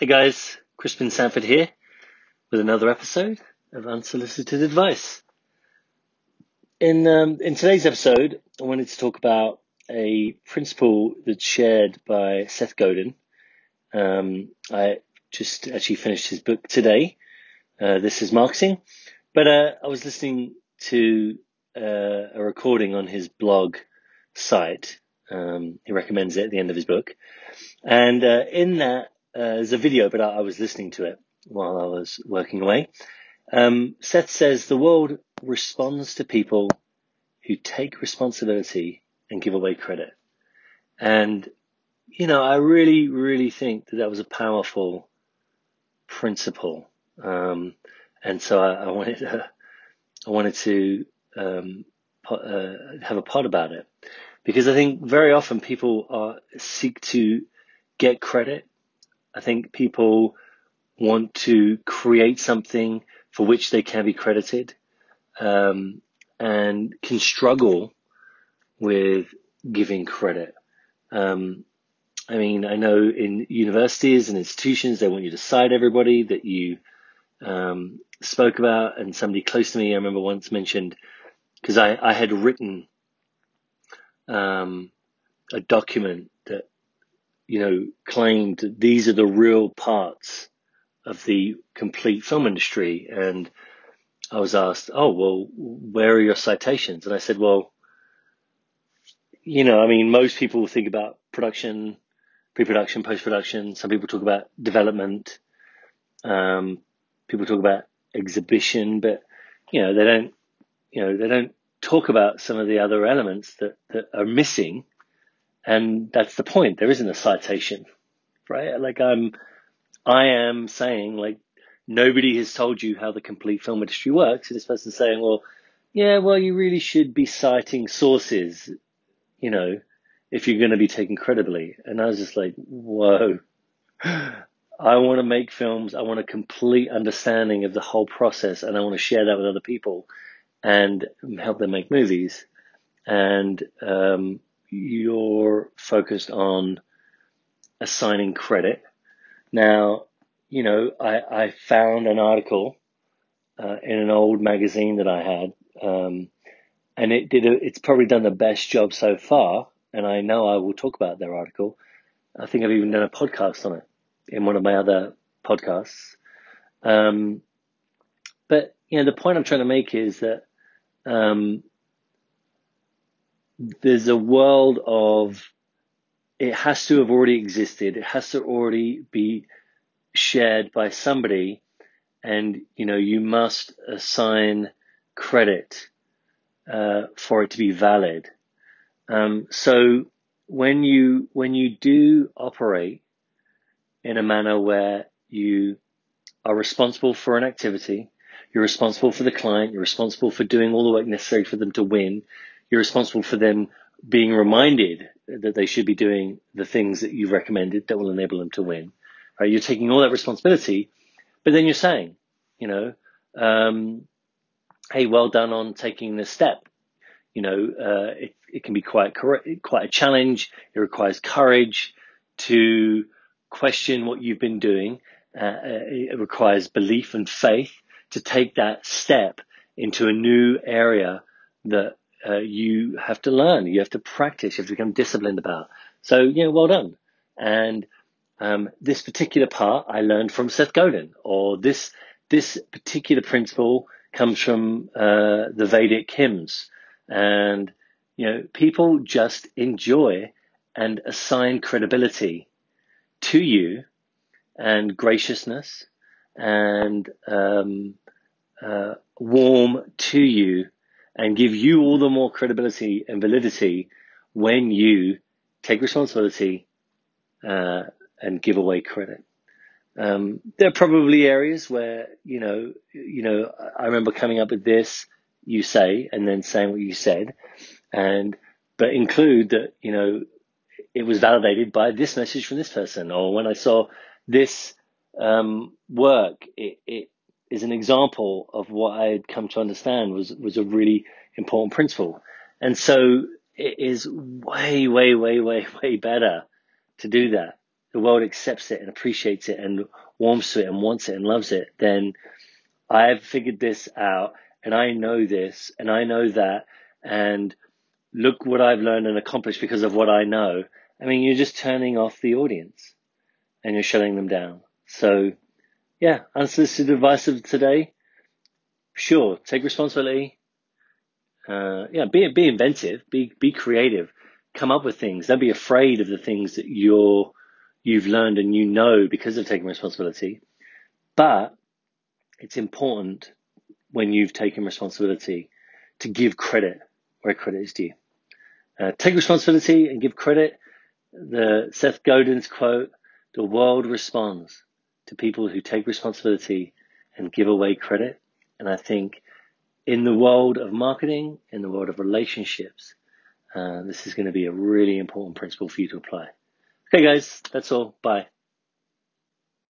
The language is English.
Hey guys, Crispin Sanford here with another episode of Unsolicited Advice. In um, in today's episode, I wanted to talk about a principle that's shared by Seth Godin. Um, I just actually finished his book today. Uh, this is marketing, but uh, I was listening to uh, a recording on his blog site. Um, he recommends it at the end of his book, and uh, in that uh, there's a video, but I, I, was listening to it while I was working away. Um, Seth says the world responds to people who take responsibility and give away credit. And, you know, I really, really think that that was a powerful principle. Um, and so I, I wanted to, I wanted to, um, uh, have a pod about it because I think very often people are seek to get credit I think people want to create something for which they can be credited um, and can struggle with giving credit. Um, I mean, I know in universities and institutions, they want you to cite everybody that you um, spoke about. And somebody close to me, I remember once mentioned, because I, I had written um, a document you know, claimed that these are the real parts of the complete film industry. And I was asked, oh, well, where are your citations? And I said, well, you know, I mean, most people think about production, pre-production, post-production. Some people talk about development. Um, people talk about exhibition, but you know, they don't, you know, they don't talk about some of the other elements that, that are missing and that's the point. There isn't a citation, right? Like I'm, I am saying like nobody has told you how the complete film industry works. And this person's saying, well, yeah, well, you really should be citing sources, you know, if you're going to be taken credibly. And I was just like, whoa. I want to make films. I want a complete understanding of the whole process and I want to share that with other people and help them make movies. And, um, you're focused on assigning credit. Now, you know, I, I found an article uh, in an old magazine that I had, um, and it did. A, it's probably done the best job so far. And I know I will talk about their article. I think I've even done a podcast on it in one of my other podcasts. Um, but you know, the point I'm trying to make is that um, there's a world of it has to have already existed. It has to already be shared by somebody, and you know you must assign credit uh, for it to be valid. Um, so when you when you do operate in a manner where you are responsible for an activity, you're responsible for the client, you're responsible for doing all the work necessary for them to win, you're responsible for them being reminded that they should be doing the things that you've recommended that will enable them to win. Right? You're taking all that responsibility, but then you're saying, you know, um, hey, well done on taking this step. You know, uh, it, it can be quite quite a challenge. It requires courage to question what you've been doing. Uh, it requires belief and faith to take that step into a new area that uh, you have to learn, you have to practice, you have to become disciplined about. So, you know, well done. And um, this particular part I learned from Seth Godin, or this this particular principle comes from uh, the Vedic hymns, and you know, people just enjoy and assign credibility to you, and graciousness, and um, uh, warm to you and give you all the more credibility and validity when you take responsibility uh, and give away credit. Um, there are probably areas where you know, you know, I remember coming up with this. You say, and then saying what you said, and but include that you know it was validated by this message from this person, or when I saw this um, work, it, it is an example of what I had come to understand was, was a really important principle. And so it is way, way, way, way, way better to do that the world accepts it and appreciates it and warms to it and wants it and loves it, then I've figured this out and I know this and I know that and look what I've learned and accomplished because of what I know. I mean, you're just turning off the audience and you're shutting them down. So yeah, unsolicited advice of today. Sure, take responsibility. Uh, yeah, be, be inventive, be, be creative, come up with things. Don't be afraid of the things that you're, you've learned and you know because of taking responsibility. But it's important when you've taken responsibility to give credit where credit is due. Uh, take responsibility and give credit. The Seth Godin's quote, the world responds to people who take responsibility and give away credit. And I think in the world of marketing, in the world of relationships, uh, this is going to be a really important principle for you to apply. Okay guys, that's all. Bye.